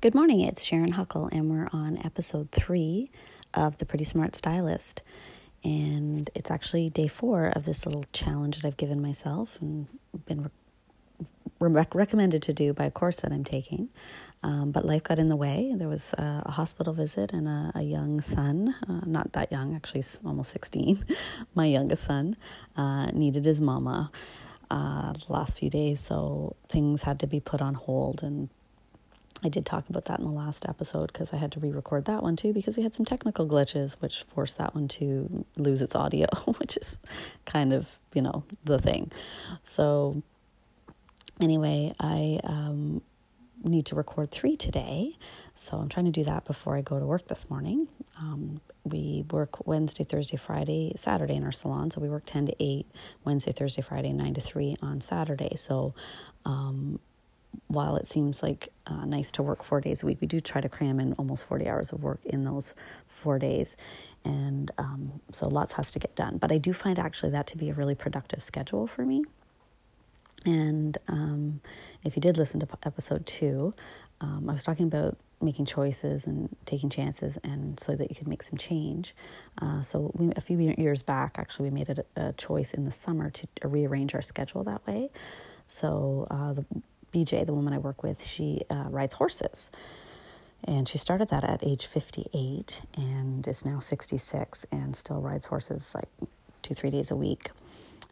Good morning, it's Sharon Huckle, and we're on episode three of The Pretty Smart Stylist. And it's actually day four of this little challenge that I've given myself and been re- recommended to do by a course that I'm taking. Um, but life got in the way. There was a, a hospital visit and a, a young son, uh, not that young, actually almost 16. My youngest son uh, needed his mama uh, the last few days, so things had to be put on hold and I did talk about that in the last episode because I had to re record that one too because we had some technical glitches which forced that one to lose its audio, which is kind of, you know, the thing. So, anyway, I um, need to record three today. So, I'm trying to do that before I go to work this morning. Um, we work Wednesday, Thursday, Friday, Saturday in our salon. So, we work 10 to 8 Wednesday, Thursday, Friday, 9 to 3 on Saturday. So, um, while it seems like uh, nice to work four days a week, we do try to cram in almost 40 hours of work in those four days. And um, so lots has to get done. But I do find actually that to be a really productive schedule for me. And um, if you did listen to episode two, um, I was talking about making choices and taking chances, and so that you could make some change. Uh, so we, a few years back, actually, we made a, a choice in the summer to rearrange our schedule that way. So uh, the BJ, the woman I work with, she uh, rides horses. And she started that at age 58 and is now 66 and still rides horses like two, three days a week,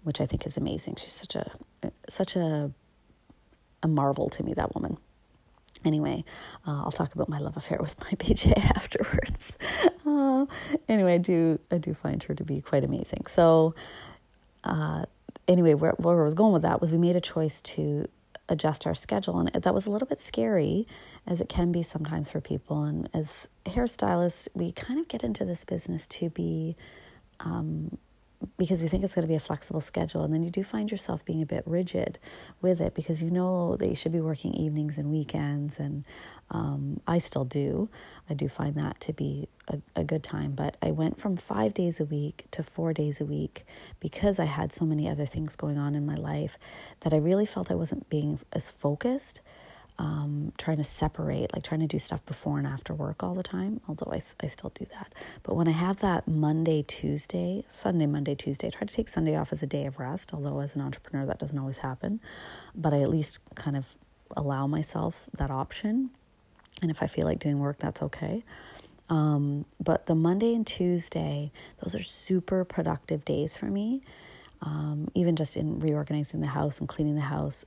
which I think is amazing. She's such a, such a, a marvel to me, that woman. Anyway, uh, I'll talk about my love affair with my BJ afterwards. Uh, anyway, I do, I do find her to be quite amazing. So, uh, anyway, where, where I was going with that was we made a choice to adjust our schedule. And that was a little bit scary, as it can be sometimes for people. And as hairstylists, we kind of get into this business to be, um, because we think it's going to be a flexible schedule. And then you do find yourself being a bit rigid with it because you know that you should be working evenings and weekends. And um, I still do. I do find that to be a, a good time. But I went from five days a week to four days a week because I had so many other things going on in my life that I really felt I wasn't being as focused. Um, trying to separate, like trying to do stuff before and after work all the time, although I, I still do that. But when I have that Monday, Tuesday, Sunday, Monday, Tuesday, I try to take Sunday off as a day of rest, although as an entrepreneur that doesn't always happen. But I at least kind of allow myself that option. And if I feel like doing work, that's okay. Um, but the Monday and Tuesday, those are super productive days for me. Um, even just in reorganizing the house and cleaning the house.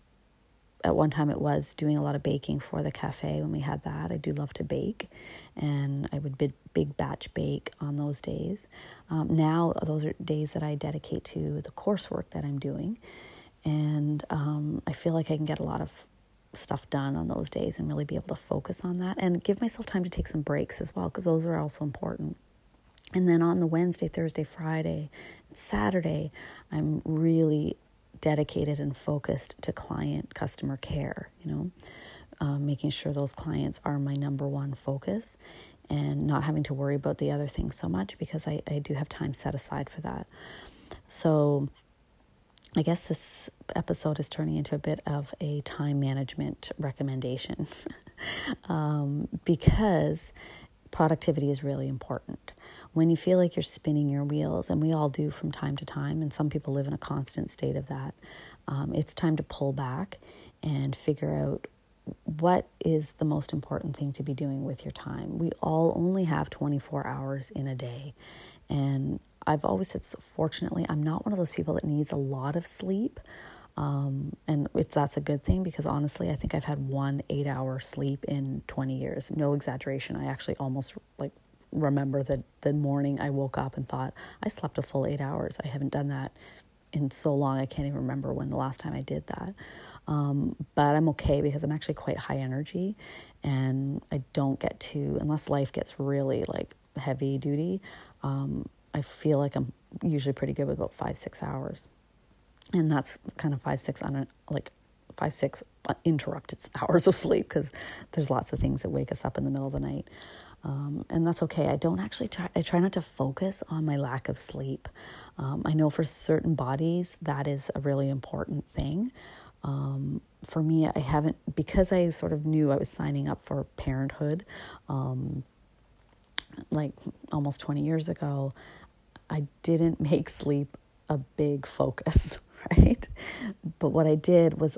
At one time, it was doing a lot of baking for the cafe when we had that. I do love to bake, and I would big, big batch bake on those days. Um, now, those are days that I dedicate to the coursework that I'm doing, and um, I feel like I can get a lot of stuff done on those days and really be able to focus on that and give myself time to take some breaks as well because those are also important. And then on the Wednesday, Thursday, Friday, Saturday, I'm really dedicated and focused to client customer care, you know, um, making sure those clients are my number one focus and not having to worry about the other things so much because I, I do have time set aside for that. So, I guess this episode is turning into a bit of a time management recommendation um, because productivity is really important. When you feel like you're spinning your wheels, and we all do from time to time, and some people live in a constant state of that, um, it's time to pull back and figure out what is the most important thing to be doing with your time. We all only have 24 hours in a day. And I've always said, fortunately, I'm not one of those people that needs a lot of sleep. Um, and it's, that's a good thing because honestly, I think I've had one eight hour sleep in 20 years. No exaggeration. I actually almost like remember that the morning I woke up and thought, I slept a full eight hours. I haven't done that in so long. I can't even remember when the last time I did that. Um, but I'm okay because I'm actually quite high energy and I don't get to, unless life gets really like heavy duty, um, I feel like I'm usually pretty good with about five, six hours. And that's kind of five, six on a, like five, six interrupted hours of sleep because there's lots of things that wake us up in the middle of the night. Um, and that's okay. I don't actually try, I try not to focus on my lack of sleep. Um, I know for certain bodies that is a really important thing. Um, for me, I haven't, because I sort of knew I was signing up for parenthood, um, like almost 20 years ago, I didn't make sleep a big focus, right? But what I did was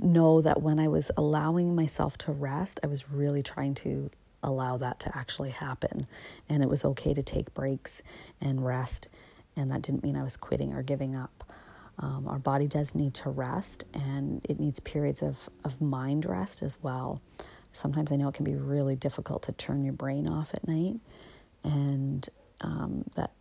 know that when I was allowing myself to rest, I was really trying to allow that to actually happen. And it was okay to take breaks and rest. And that didn't mean I was quitting or giving up. Um, our body does need to rest, and it needs periods of, of mind rest as well. Sometimes I know it can be really difficult to turn your brain off at night, and um, that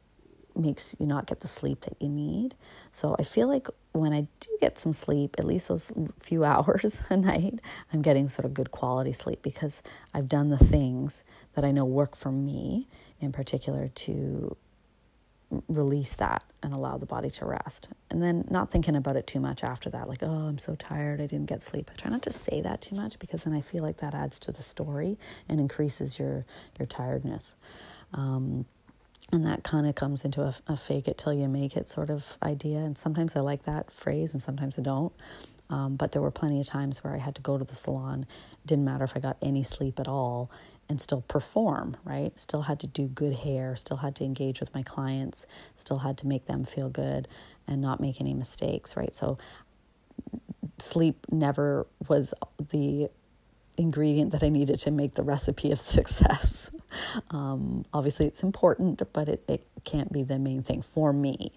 makes you not get the sleep that you need. So I feel like when I do get some sleep, at least those few hours a night, I'm getting sort of good quality sleep because I've done the things that I know work for me in particular to release that and allow the body to rest. And then not thinking about it too much after that, like, oh, I'm so tired, I didn't get sleep. I try not to say that too much because then I feel like that adds to the story and increases your your tiredness. Um, and that kind of comes into a, a, fake it till you make it sort of idea. And sometimes I like that phrase and sometimes I don't. Um, but there were plenty of times where I had to go to the salon. Didn't matter if I got any sleep at all and still perform, right? Still had to do good hair, still had to engage with my clients, still had to make them feel good and not make any mistakes, right? So sleep never was the ingredient that I needed to make the recipe of success. um, obviously, it's important, but it, it can't be the main thing for me.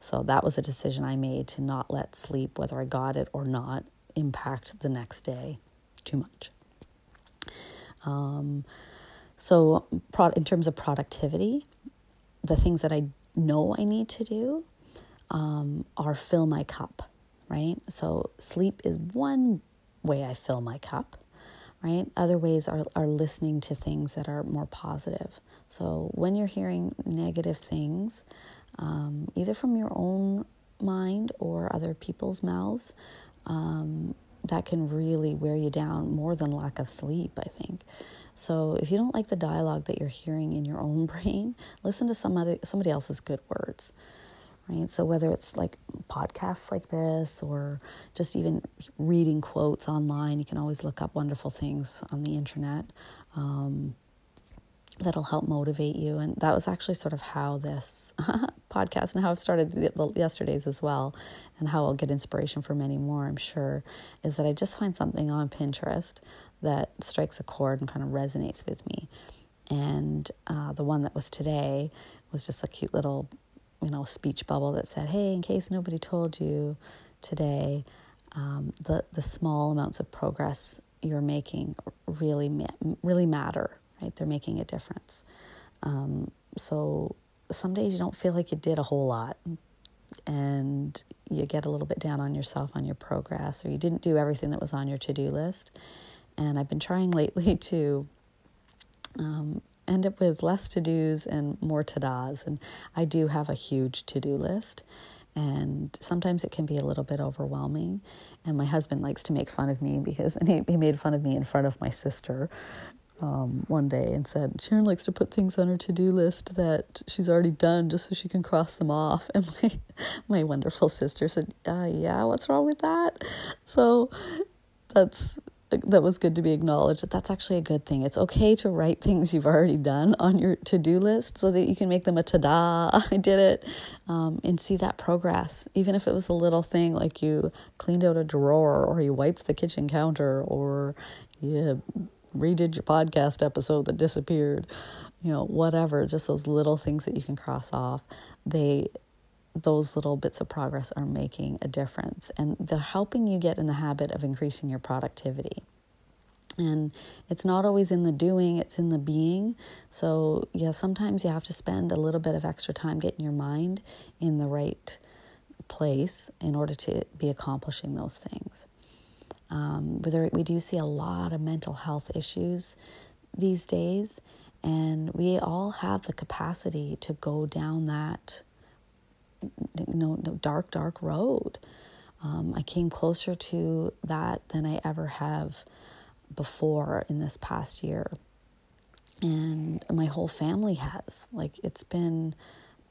So that was a decision I made to not let sleep, whether I got it or not, impact the next day too much. Um, so, in terms of productivity, the things that I know I need to do um, are fill my cup, right? So, sleep is one way I fill my cup right? Other ways are, are listening to things that are more positive. So when you're hearing negative things, um, either from your own mind or other people's mouths, um, that can really wear you down more than lack of sleep, I think. So if you don't like the dialogue that you're hearing in your own brain, listen to somebody somebody else's good words right? So whether it's like podcasts like this or just even reading quotes online, you can always look up wonderful things on the internet um, that'll help motivate you. And that was actually sort of how this podcast and how I've started the, yesterday's as well, and how I'll get inspiration for many more. I'm sure is that I just find something on Pinterest that strikes a chord and kind of resonates with me. And uh, the one that was today was just a cute little you know, speech bubble that said, "Hey, in case nobody told you today, um, the the small amounts of progress you're making really ma- really matter, right? They're making a difference. Um, so some days you don't feel like you did a whole lot, and you get a little bit down on yourself on your progress, or you didn't do everything that was on your to do list. And I've been trying lately to um, end up with less to dos and more to das. And I do have a huge to do list. And sometimes it can be a little bit overwhelming. And my husband likes to make fun of me because, and he, he made fun of me in front of my sister um, one day and said, Sharon likes to put things on her to do list that she's already done just so she can cross them off. And my, my wonderful sister said, uh, Yeah, what's wrong with that? So that's that was good to be acknowledged that that's actually a good thing. It's okay to write things you've already done on your to do list so that you can make them a ta da, I did it, um, and see that progress. Even if it was a little thing like you cleaned out a drawer or you wiped the kitchen counter or you redid your podcast episode that disappeared, you know, whatever, just those little things that you can cross off. They those little bits of progress are making a difference and they're helping you get in the habit of increasing your productivity. And it's not always in the doing, it's in the being. So, yeah, sometimes you have to spend a little bit of extra time getting your mind in the right place in order to be accomplishing those things. Um, we do see a lot of mental health issues these days, and we all have the capacity to go down that you know, dark, dark road. Um, I came closer to that than I ever have before in this past year. And my whole family has. Like, it's been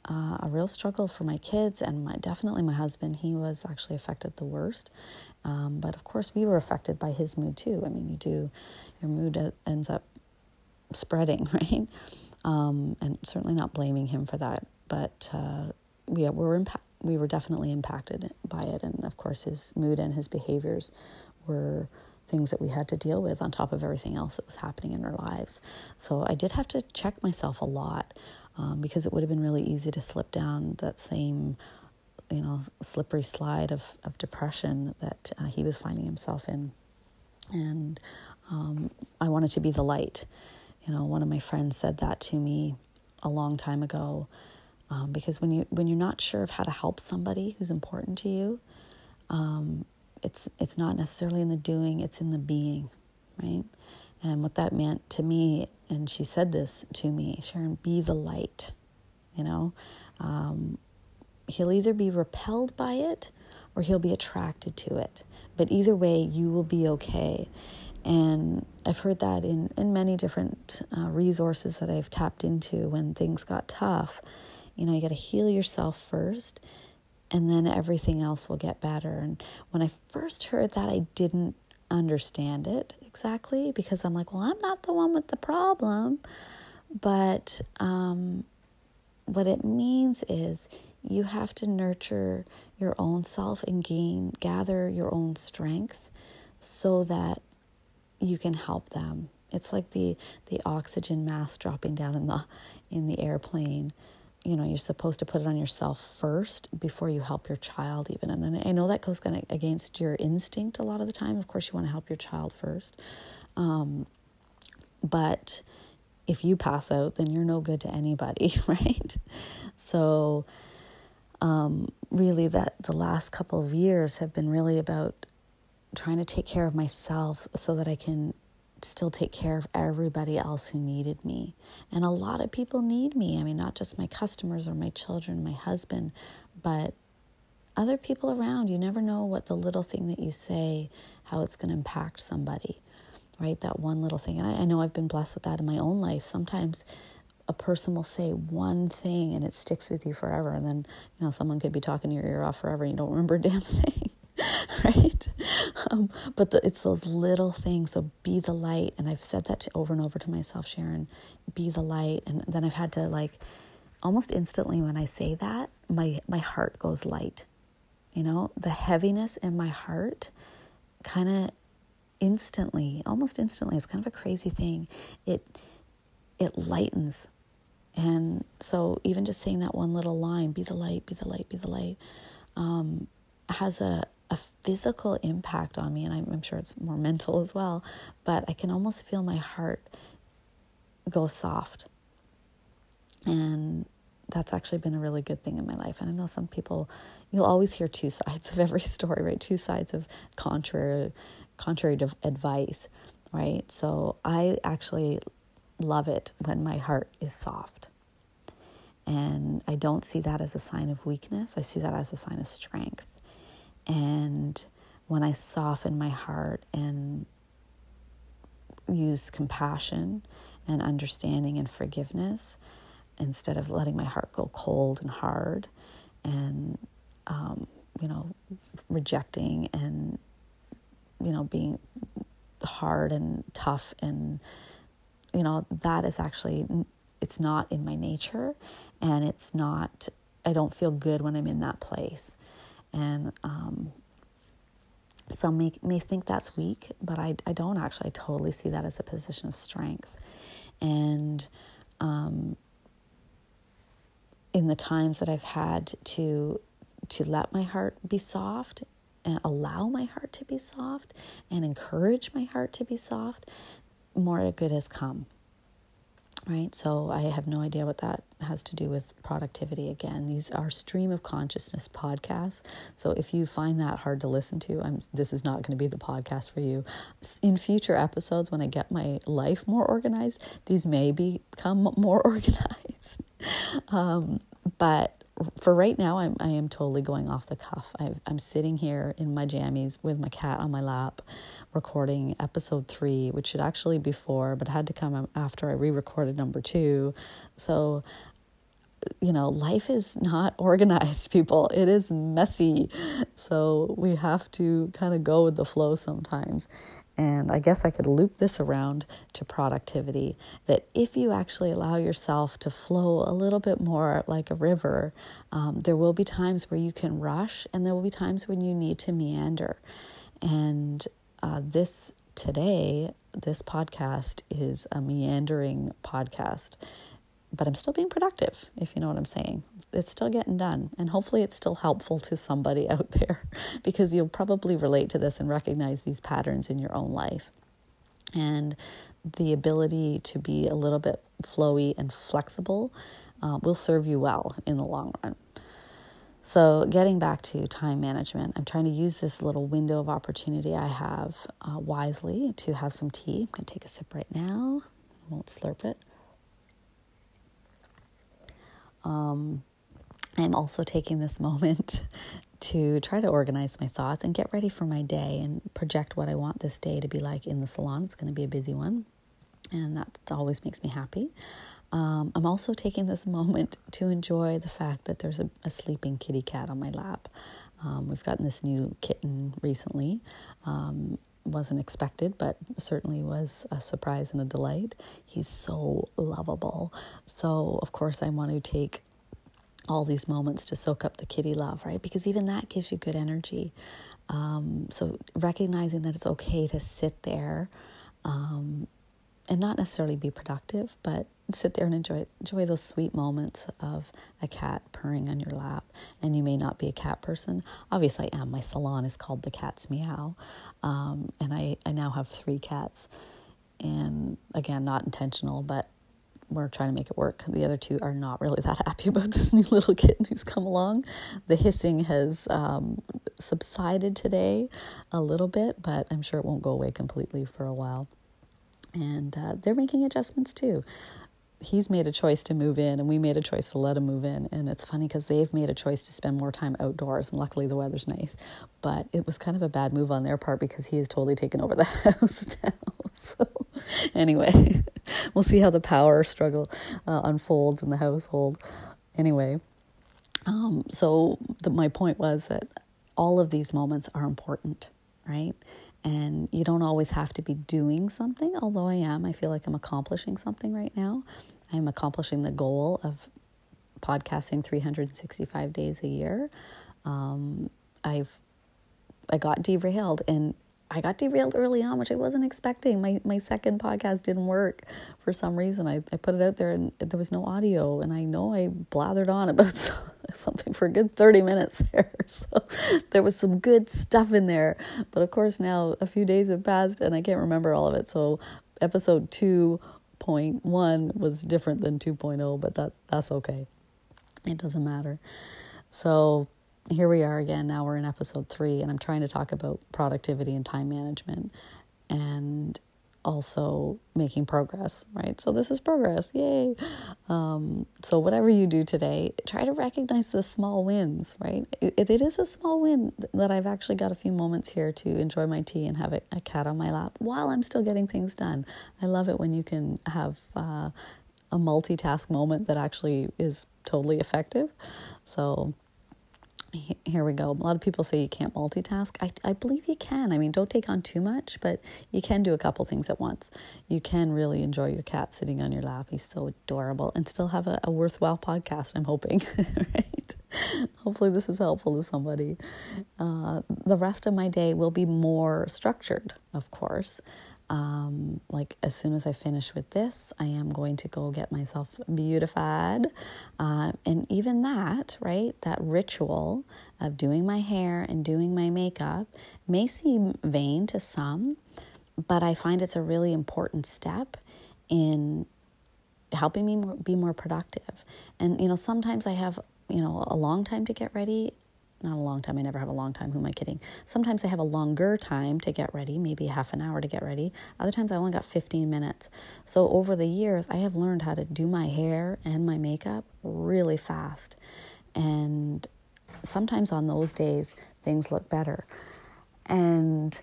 uh, a real struggle for my kids and my definitely my husband. He was actually affected the worst, um, but of course we were affected by his mood too. I mean, you do your mood ends up spreading, right? Um, and certainly not blaming him for that, but uh, we were impa- we were definitely impacted by it, and of course his mood and his behaviors were things that we had to deal with on top of everything else that was happening in our lives. So I did have to check myself a lot um, because it would have been really easy to slip down that same, you know, slippery slide of, of depression that uh, he was finding himself in. And um, I wanted to be the light. You know, one of my friends said that to me a long time ago. Um, because when you when you're not sure of how to help somebody who's important to you, um, it's it's not necessarily in the doing; it's in the being, right? And what that meant to me, and she said this to me, Sharon, be the light. You know, um, he'll either be repelled by it or he'll be attracted to it. But either way, you will be okay. And I've heard that in, in many different uh, resources that I've tapped into when things got tough. You know, you got to heal yourself first, and then everything else will get better. And when I first heard that, I didn't understand it exactly because I'm like, well, I'm not the one with the problem. But um, what it means is you have to nurture your own self and gain, gather your own strength so that you can help them. It's like the, the oxygen mask dropping down in the in the airplane you know you're supposed to put it on yourself first before you help your child even. And i know that goes kind of against your instinct a lot of the time. Of course you want to help your child first. Um, but if you pass out then you're no good to anybody right? So um, really that the last couple of years have been really about trying to take care of myself so that i can still take care of everybody else who needed me. And a lot of people need me. I mean, not just my customers or my children, my husband, but other people around. You never know what the little thing that you say, how it's going to impact somebody, right? That one little thing. And I, I know I've been blessed with that in my own life. Sometimes a person will say one thing and it sticks with you forever. And then, you know, someone could be talking your ear off forever and you don't remember a damn thing. right? Um, but the, it's those little things. So be the light. And I've said that to, over and over to myself, Sharon, be the light. And then I've had to like almost instantly when I say that, my, my heart goes light. You know, the heaviness in my heart kind of instantly, almost instantly, it's kind of a crazy thing. It, it lightens. And so even just saying that one little line, be the light, be the light, be the light, um, has a, a physical impact on me, and I'm, I'm sure it's more mental as well, but I can almost feel my heart go soft. And that's actually been a really good thing in my life. And I know some people, you'll always hear two sides of every story, right? Two sides of contrary, contrary to advice, right? So I actually love it when my heart is soft. And I don't see that as a sign of weakness. I see that as a sign of strength. And when I soften my heart and use compassion and understanding and forgiveness instead of letting my heart go cold and hard and, um, you know, rejecting and, you know, being hard and tough and, you know, that is actually, it's not in my nature and it's not, I don't feel good when I'm in that place. And um, some may, may think that's weak, but I, I don't actually. I totally see that as a position of strength. And um, in the times that I've had to to let my heart be soft and allow my heart to be soft and encourage my heart to be soft, more good has come right? So I have no idea what that has to do with productivity again. These are stream of consciousness podcasts. So if you find that hard to listen to, I'm this is not going to be the podcast for you. In future episodes when I get my life more organized, these may become more organized. um, but for right now, I'm I am totally going off the cuff. i am sitting here in my jammies with my cat on my lap, recording episode three, which should actually be four, but had to come after I re-recorded number two. So you know, life is not organized, people. It is messy. So we have to kind of go with the flow sometimes. And I guess I could loop this around to productivity that if you actually allow yourself to flow a little bit more like a river, um, there will be times where you can rush and there will be times when you need to meander. And uh, this today, this podcast is a meandering podcast, but I'm still being productive, if you know what I'm saying it's still getting done. And hopefully, it's still helpful to somebody out there because you'll probably relate to this and recognize these patterns in your own life. And the ability to be a little bit flowy and flexible uh, will serve you well in the long run. So, getting back to time management, I'm trying to use this little window of opportunity I have uh, wisely to have some tea. I'm going to take a sip right now. I won't slurp it. Um, I'm also taking this moment to try to organize my thoughts and get ready for my day and project what I want this day to be like in the salon. It's going to be a busy one, and that always makes me happy. Um, I'm also taking this moment to enjoy the fact that there's a, a sleeping kitty cat on my lap. Um, we've gotten this new kitten recently. Um, wasn't expected, but certainly was a surprise and a delight. He's so lovable. So, of course, I want to take all these moments to soak up the kitty love, right? Because even that gives you good energy. Um, so recognizing that it's okay to sit there um, and not necessarily be productive, but sit there and enjoy enjoy those sweet moments of a cat purring on your lap. And you may not be a cat person. Obviously, I am. My salon is called the Cat's Meow, um, and I I now have three cats. And again, not intentional, but we're trying to make it work. The other two are not really that happy about this new little kitten who's come along. The hissing has um, subsided today a little bit, but I'm sure it won't go away completely for a while. And uh, they're making adjustments too. He's made a choice to move in, and we made a choice to let him move in. And it's funny because they've made a choice to spend more time outdoors, and luckily the weather's nice. But it was kind of a bad move on their part because he has totally taken over the house now. So, anyway, we'll see how the power struggle uh, unfolds in the household. Anyway, um, so the, my point was that all of these moments are important, right? And you don't always have to be doing something, although I am. I feel like I'm accomplishing something right now. I'm accomplishing the goal of podcasting 365 days a year. Um, I've I got derailed and I got derailed early on, which I wasn't expecting. My my second podcast didn't work for some reason. I, I put it out there and there was no audio, and I know I blathered on about something for a good 30 minutes there. So there was some good stuff in there. But of course, now a few days have passed and I can't remember all of it. So episode 2.1 was different than 2.0, but that that's okay. It doesn't matter. So here we are again. Now we're in episode three, and I'm trying to talk about productivity and time management and also making progress, right? So, this is progress. Yay. Um, so, whatever you do today, try to recognize the small wins, right? it, it is a small win that I've actually got a few moments here to enjoy my tea and have a, a cat on my lap while I'm still getting things done. I love it when you can have uh, a multitask moment that actually is totally effective. So, here we go. A lot of people say you can't multitask. I, I believe you can. I mean, don't take on too much, but you can do a couple things at once. You can really enjoy your cat sitting on your lap. He's so adorable and still have a, a worthwhile podcast, I'm hoping. right? Hopefully, this is helpful to somebody. Uh, the rest of my day will be more structured, of course. Um, like as soon as I finish with this, I am going to go get myself beautified. Uh, and even that, right, that ritual of doing my hair and doing my makeup may seem vain to some, but I find it's a really important step in helping me be more productive. And, you know, sometimes I have, you know, a long time to get ready not a long time. I never have a long time. Who am I kidding? Sometimes I have a longer time to get ready, maybe half an hour to get ready. Other times I only got 15 minutes. So over the years, I have learned how to do my hair and my makeup really fast. And sometimes on those days, things look better. And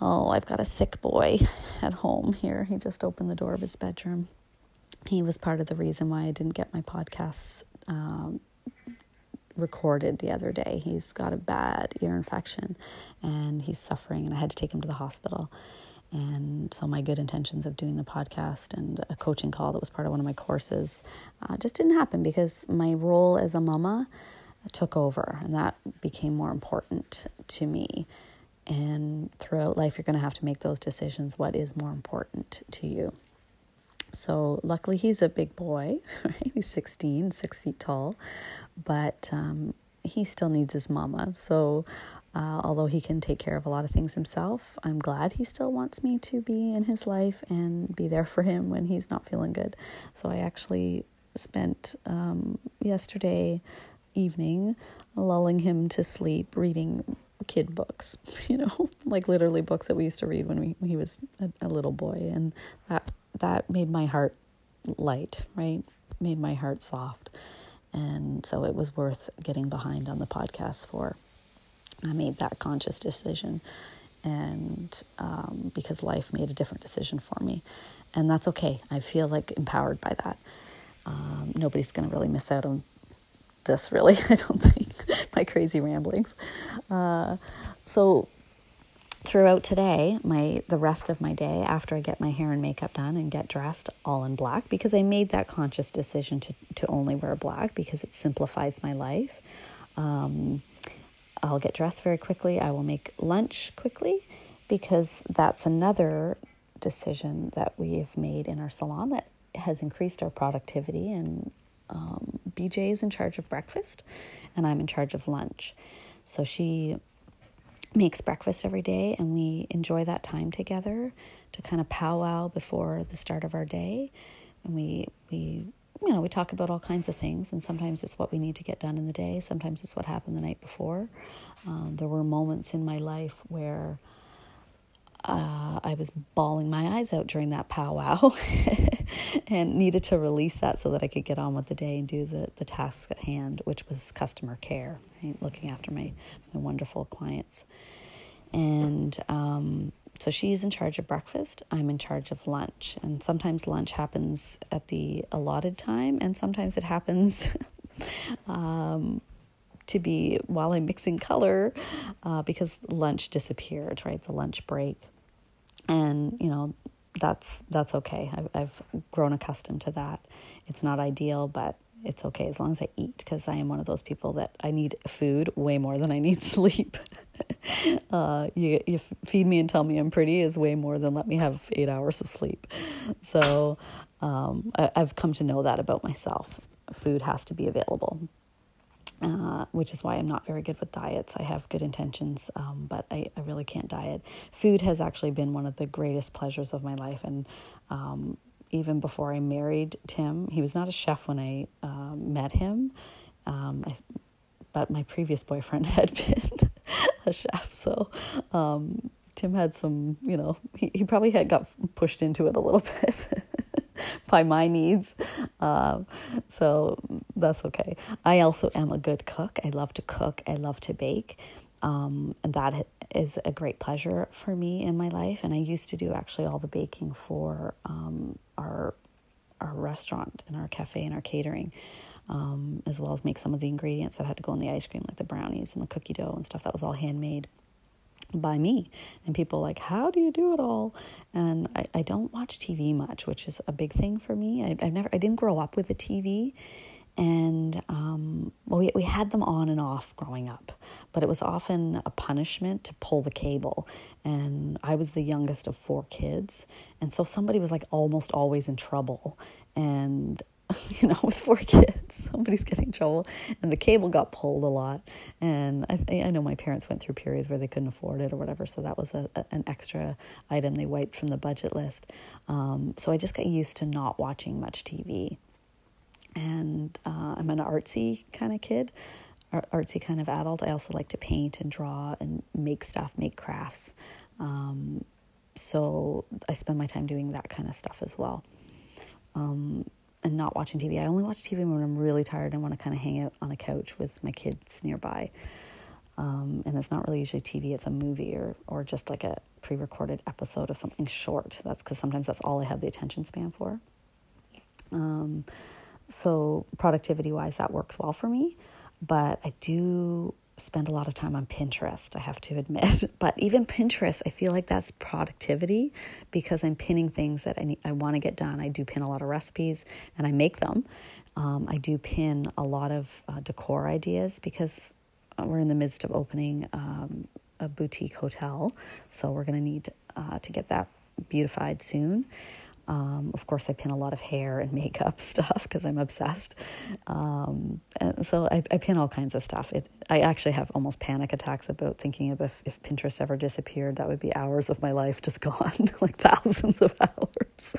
oh, I've got a sick boy at home here. He just opened the door of his bedroom. he was part of the reason why I didn't get my podcasts um, recorded the other day. He's got a bad ear infection and he's suffering, and I had to take him to the hospital. And so, my good intentions of doing the podcast and a coaching call that was part of one of my courses uh, just didn't happen because my role as a mama took over, and that became more important to me. And throughout life, you're going to have to make those decisions what is more important to you. So, luckily, he's a big boy, right? He's 16, six feet tall, but um, he still needs his mama. So, uh, although he can take care of a lot of things himself, I'm glad he still wants me to be in his life and be there for him when he's not feeling good. So, I actually spent um, yesterday evening lulling him to sleep reading kid books, you know, like literally books that we used to read when, we, when he was a, a little boy. And that that made my heart light, right? Made my heart soft. And so it was worth getting behind on the podcast for. I made that conscious decision, and um, because life made a different decision for me. And that's okay. I feel like empowered by that. Um, nobody's going to really miss out on this, really, I don't think, my crazy ramblings. Uh, so throughout today, my the rest of my day after I get my hair and makeup done and get dressed all in black because I made that conscious decision to to only wear black because it simplifies my life. Um, I'll get dressed very quickly. I will make lunch quickly because that's another decision that we've made in our salon that has increased our productivity. And um, BJ is in charge of breakfast, and I'm in charge of lunch. So she makes breakfast every day and we enjoy that time together to kind of powwow before the start of our day. And we we you know we talk about all kinds of things and sometimes it's what we need to get done in the day sometimes it's what happened the night before. Um, there were moments in my life where uh, I was bawling my eyes out during that powwow and needed to release that so that I could get on with the day and do the, the tasks at hand, which was customer care, right? looking after my, my wonderful clients. And um, so she's in charge of breakfast. I'm in charge of lunch. And sometimes lunch happens at the allotted time, and sometimes it happens um, to be while I'm mixing color uh, because lunch disappeared, right? The lunch break. And, you know, that's that's okay. I've, I've grown accustomed to that. It's not ideal, but it's okay as long as I eat because I am one of those people that I need food way more than I need sleep. uh, you, you feed me and tell me I'm pretty is way more than let me have eight hours of sleep. So um, I, I've come to know that about myself. Food has to be available uh, which is why I'm not very good with diets. I have good intentions, um, but I, I, really can't diet. Food has actually been one of the greatest pleasures of my life. And um, even before I married Tim, he was not a chef when I uh, met him, um, I, but my previous boyfriend had been a chef. So um, Tim had some, you know, he, he probably had got pushed into it a little bit by my needs. Um, so that's okay. I also am a good cook. I love to cook, I love to bake. Um, and that is a great pleasure for me in my life. And I used to do actually all the baking for um, our our restaurant and our cafe and our catering, um, as well as make some of the ingredients that had to go in the ice cream, like the brownies and the cookie dough and stuff. That was all handmade by me. And people like how do you do it all? And I, I don't watch tv much which is a big thing for me. I, i've never i didn't grow up with a tv and um, well, we, we had them on and off growing up but it was often a punishment to pull the cable. And i was the youngest of four kids. And so somebody was like almost always in trouble. And you know, with four kids, somebody's getting trouble, and the cable got pulled a lot. And I, I know my parents went through periods where they couldn't afford it or whatever, so that was a, an extra item they wiped from the budget list. Um, so I just got used to not watching much TV. And uh, I'm an artsy kind of kid, artsy kind of adult. I also like to paint and draw and make stuff, make crafts. Um, so I spend my time doing that kind of stuff as well. Um, and not watching TV. I only watch TV when I'm really tired and want to kind of hang out on a couch with my kids nearby. Um, and it's not really usually TV, it's a movie or, or just like a pre recorded episode of something short. That's because sometimes that's all I have the attention span for. Um, so, productivity wise, that works well for me. But I do spend a lot of time on Pinterest, I have to admit. But even Pinterest, I feel like that's productivity because I'm pinning things that I, need, I want to get done. I do pin a lot of recipes and I make them. Um, I do pin a lot of uh, decor ideas because we're in the midst of opening um, a boutique hotel. So we're going to need uh, to get that beautified soon. Um, of course, I pin a lot of hair and makeup stuff because I'm obsessed. Um, and so I, I, pin all kinds of stuff. It, I actually have almost panic attacks about thinking of if, if Pinterest ever disappeared, that would be hours of my life just gone, like thousands of hours.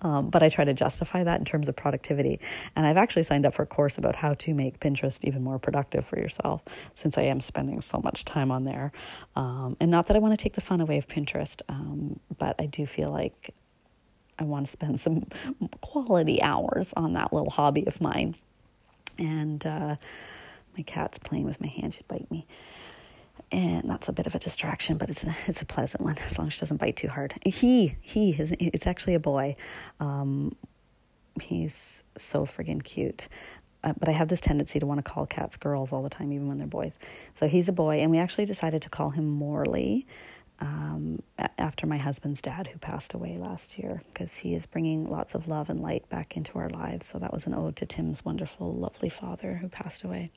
Um, but I try to justify that in terms of productivity. And I've actually signed up for a course about how to make Pinterest even more productive for yourself since I am spending so much time on there. Um, and not that I want to take the fun away of Pinterest, um, but I do feel like I want to spend some quality hours on that little hobby of mine. And uh, my cat's playing with my hand; she'd bite me, and that's a bit of a distraction, but it's a, it's a pleasant one as long as she doesn't bite too hard. He he is it's actually a boy. Um, he's so friggin' cute. Uh, but I have this tendency to want to call cats girls all the time, even when they're boys. So he's a boy, and we actually decided to call him Morley um, after my husband's dad, who passed away last year, because he is bringing lots of love and light back into our lives. So that was an ode to Tim's wonderful, lovely father who passed away.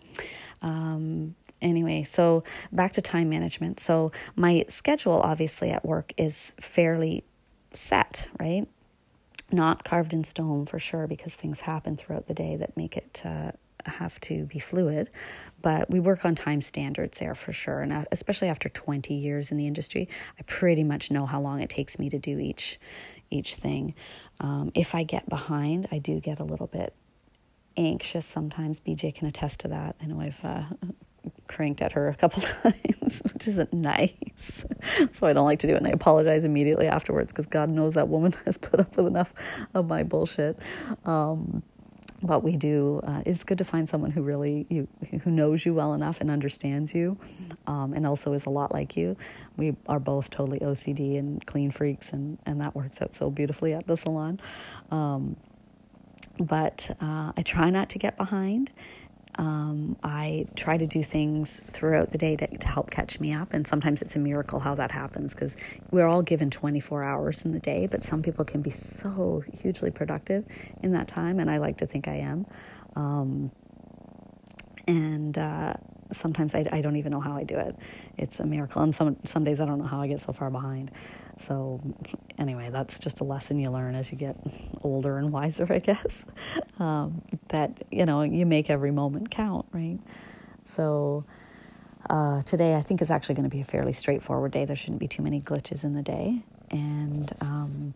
Um, anyway, so back to time management. So my schedule, obviously, at work is fairly set, right? Not carved in stone for sure, because things happen throughout the day that make it. Uh, have to be fluid, but we work on time standards there for sure. And especially after 20 years in the industry, I pretty much know how long it takes me to do each each thing. Um, if I get behind, I do get a little bit anxious sometimes. BJ can attest to that. I know I've uh, cranked at her a couple times, which isn't nice. so I don't like to do it. And I apologize immediately afterwards because God knows that woman has put up with enough of my bullshit. Um, but we do uh, it's good to find someone who really you who knows you well enough and understands you um, and also is a lot like you. We are both totally ocd and clean freaks and and that works out so beautifully at the salon. Um, but uh, i try not to get behind um, I try to do things throughout the day to, to help catch me up. And sometimes it's a miracle how that happens because we're all given 24 hours in the day, but some people can be so hugely productive in that time. And I like to think I am. Um, and uh, sometimes I, I don't even know how I do it. It's a miracle. And some, some days I don't know how I get so far behind. So, anyway, that's just a lesson you learn as you get older and wiser, I guess. Um, that, you know, you make every moment count, right? So, uh, today I think is actually going to be a fairly straightforward day. There shouldn't be too many glitches in the day. And, um,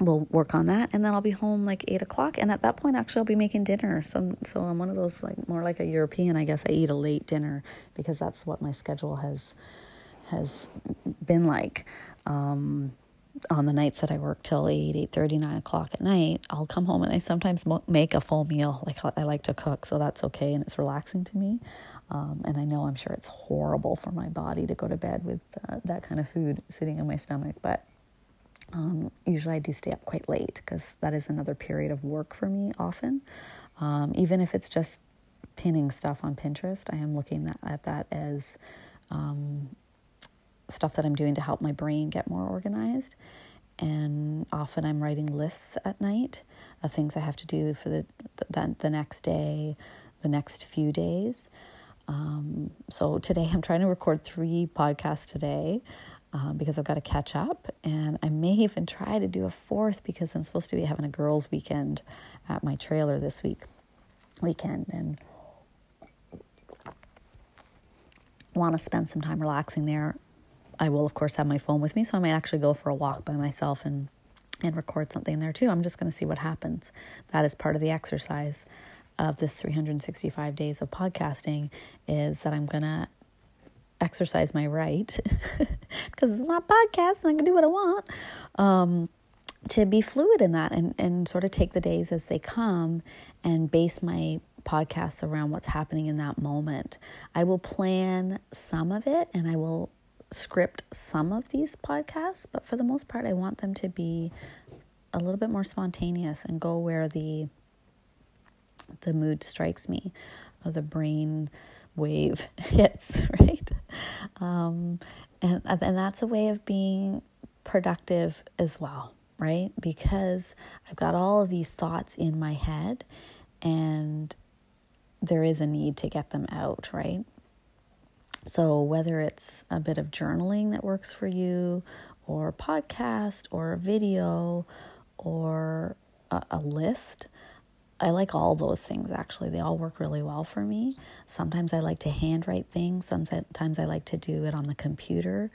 we'll work on that and then I'll be home like eight o'clock and at that point actually I'll be making dinner so so I'm one of those like more like a European I guess I eat a late dinner because that's what my schedule has has been like um, on the nights that I work till 8, eight thirty, nine o'clock at night, I'll come home and I sometimes make a full meal. Like I like to cook, so that's okay and it's relaxing to me. Um, and I know I'm sure it's horrible for my body to go to bed with uh, that kind of food sitting in my stomach, but um, usually I do stay up quite late because that is another period of work for me often. Um, even if it's just pinning stuff on Pinterest, I am looking at that as um, stuff that I'm doing to help my brain get more organized. And often I'm writing lists at night of things I have to do for the the, the next day, the next few days. Um, so today I'm trying to record three podcasts today um, because I've got to catch up, and I may even try to do a fourth because I'm supposed to be having a girls' weekend at my trailer this week weekend, and want to spend some time relaxing there I will, of course, have my phone with me, so I might actually go for a walk by myself and and record something there too. I'm just going to see what happens. That is part of the exercise of this 365 days of podcasting is that I'm going to exercise my right because it's my podcast and I can do what I want. Um, to be fluid in that and, and sort of take the days as they come and base my podcasts around what's happening in that moment. I will plan some of it and I will script some of these podcasts, but for the most part, I want them to be a little bit more spontaneous and go where the the mood strikes me or the brain wave hits, right? Um, and, and that's a way of being productive as well, right? Because I've got all of these thoughts in my head and there is a need to get them out, right? So, whether it's a bit of journaling that works for you, or podcast, or a video, or a, a list, I like all those things actually. They all work really well for me. Sometimes I like to handwrite things, sometimes I like to do it on the computer.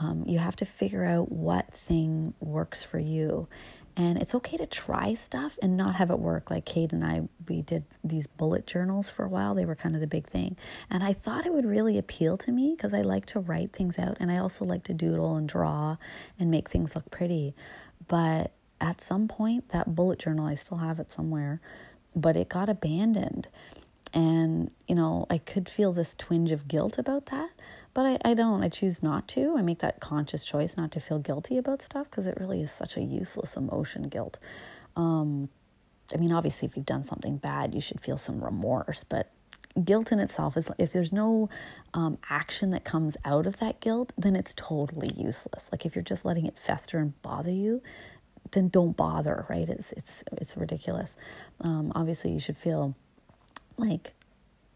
Um, you have to figure out what thing works for you. And it's okay to try stuff and not have it work. Like Kate and I, we did these bullet journals for a while. They were kind of the big thing. And I thought it would really appeal to me because I like to write things out and I also like to doodle and draw and make things look pretty. But at some point, that bullet journal, I still have it somewhere, but it got abandoned. And, you know, I could feel this twinge of guilt about that, but I, I don't. I choose not to. I make that conscious choice not to feel guilty about stuff because it really is such a useless emotion, guilt. Um, I mean, obviously, if you've done something bad, you should feel some remorse, but guilt in itself is if there's no um, action that comes out of that guilt, then it's totally useless. Like if you're just letting it fester and bother you, then don't bother, right? It's it's it's ridiculous. Um, obviously, you should feel like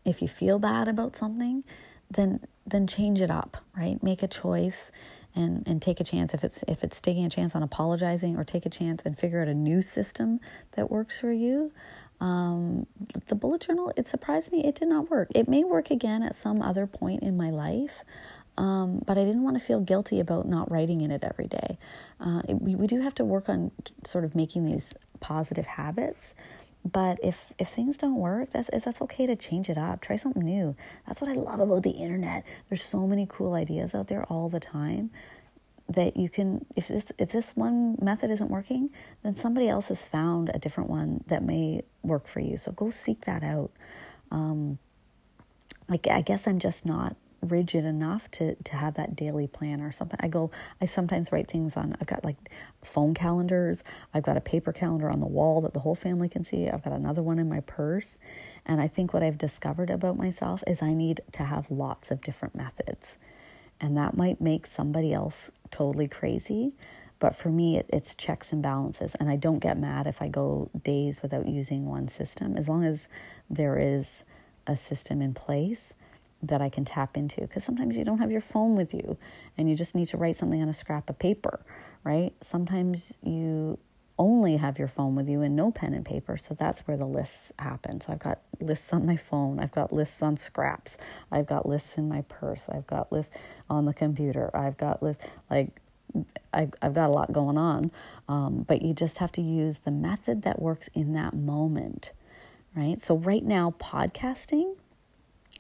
if you feel bad about something, then then change it up, right? Make a choice and and take a chance if it's if it's taking a chance on apologizing or take a chance and figure out a new system that works for you. Um, the bullet journal, it surprised me it did not work. It may work again at some other point in my life. Um, but I didn't want to feel guilty about not writing in it every day. Uh, it, we, we do have to work on sort of making these positive habits. But if if things don't work, that's that's okay to change it up. Try something new. That's what I love about the internet. There's so many cool ideas out there all the time that you can if this if this one method isn't working, then somebody else has found a different one that may work for you. So go seek that out. Um, I, I guess I'm just not rigid enough to to have that daily plan or something. I go I sometimes write things on I've got like phone calendars, I've got a paper calendar on the wall that the whole family can see. I've got another one in my purse. And I think what I've discovered about myself is I need to have lots of different methods. And that might make somebody else totally crazy, but for me it, it's checks and balances and I don't get mad if I go days without using one system as long as there is a system in place that I can tap into because sometimes you don't have your phone with you and you just need to write something on a scrap of paper, right? Sometimes you only have your phone with you and no pen and paper, so that's where the lists happen. So I've got lists on my phone, I've got lists on scraps, I've got lists in my purse, I've got lists on the computer, I've got lists like I, I've got a lot going on, um, but you just have to use the method that works in that moment, right? So, right now, podcasting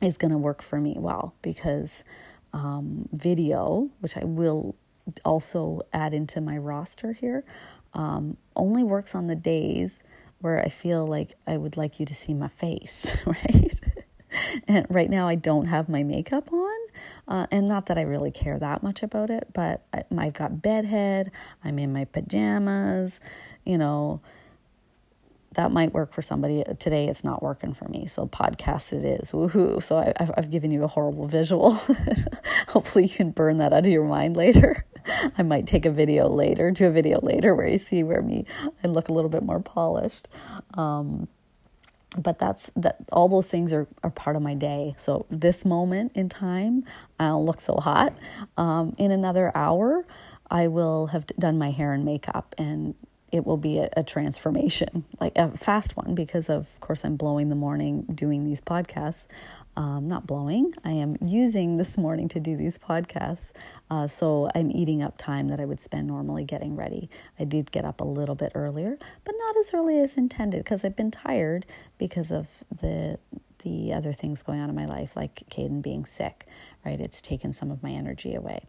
is going to work for me well because um, video, which I will also add into my roster here, um, only works on the days where I feel like I would like you to see my face, right? and right now I don't have my makeup on. Uh, and not that I really care that much about it, but I, I've got bedhead, I'm in my pajamas, you know, that might work for somebody. Today it's not working for me. So podcast it is. Woohoo. So I, I've given you a horrible visual. Hopefully you can burn that out of your mind later. I might take a video later, do a video later where you see where me, I look a little bit more polished. Um, but that's that all those things are, are part of my day so this moment in time i don't look so hot um, in another hour i will have done my hair and makeup and it will be a, a, transformation, like a fast one, because of course I'm blowing the morning doing these podcasts. Um, not blowing, I am using this morning to do these podcasts. Uh, so I'm eating up time that I would spend normally getting ready. I did get up a little bit earlier, but not as early as intended because I've been tired because of the the other things going on in my life, like Caden being sick, right? It's taken some of my energy away.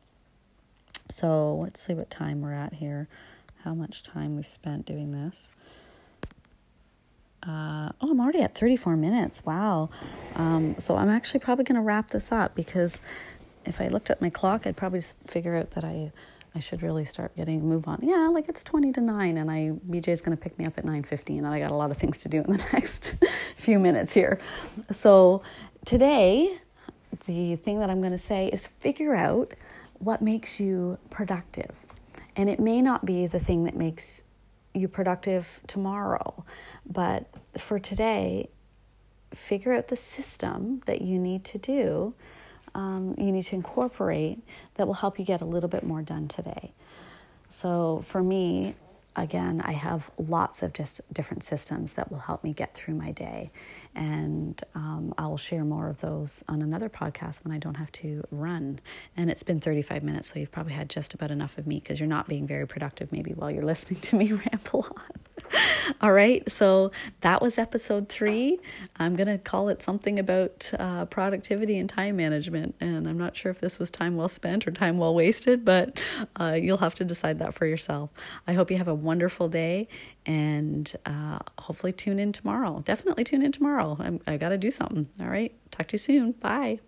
So let's see what time we're at here how much time we've spent doing this. Uh, oh, I'm already at 34 minutes. Wow. Um, so I'm actually probably going to wrap this up because if I looked at my clock, I'd probably figure out that I, I should really start getting move on. Yeah, like it's 20 to 9 and I BJ's going to pick me up at 9:15 and I got a lot of things to do in the next few minutes here. So, today the thing that I'm going to say is figure out what makes you productive. And it may not be the thing that makes you productive tomorrow, but for today, figure out the system that you need to do, um, you need to incorporate that will help you get a little bit more done today. So for me, again, I have lots of just different systems that will help me get through my day. And um, I'll share more of those on another podcast when I don't have to run. And it's been 35 minutes, so you've probably had just about enough of me because you're not being very productive maybe while you're listening to me ramble on. All right, so that was episode three. I'm going to call it something about uh, productivity and time management. And I'm not sure if this was time well spent or time well wasted, but uh, you'll have to decide that for yourself. I hope you have a wonderful day and uh, hopefully tune in tomorrow. Definitely tune in tomorrow. I'm, I got to do something. All right, talk to you soon. Bye.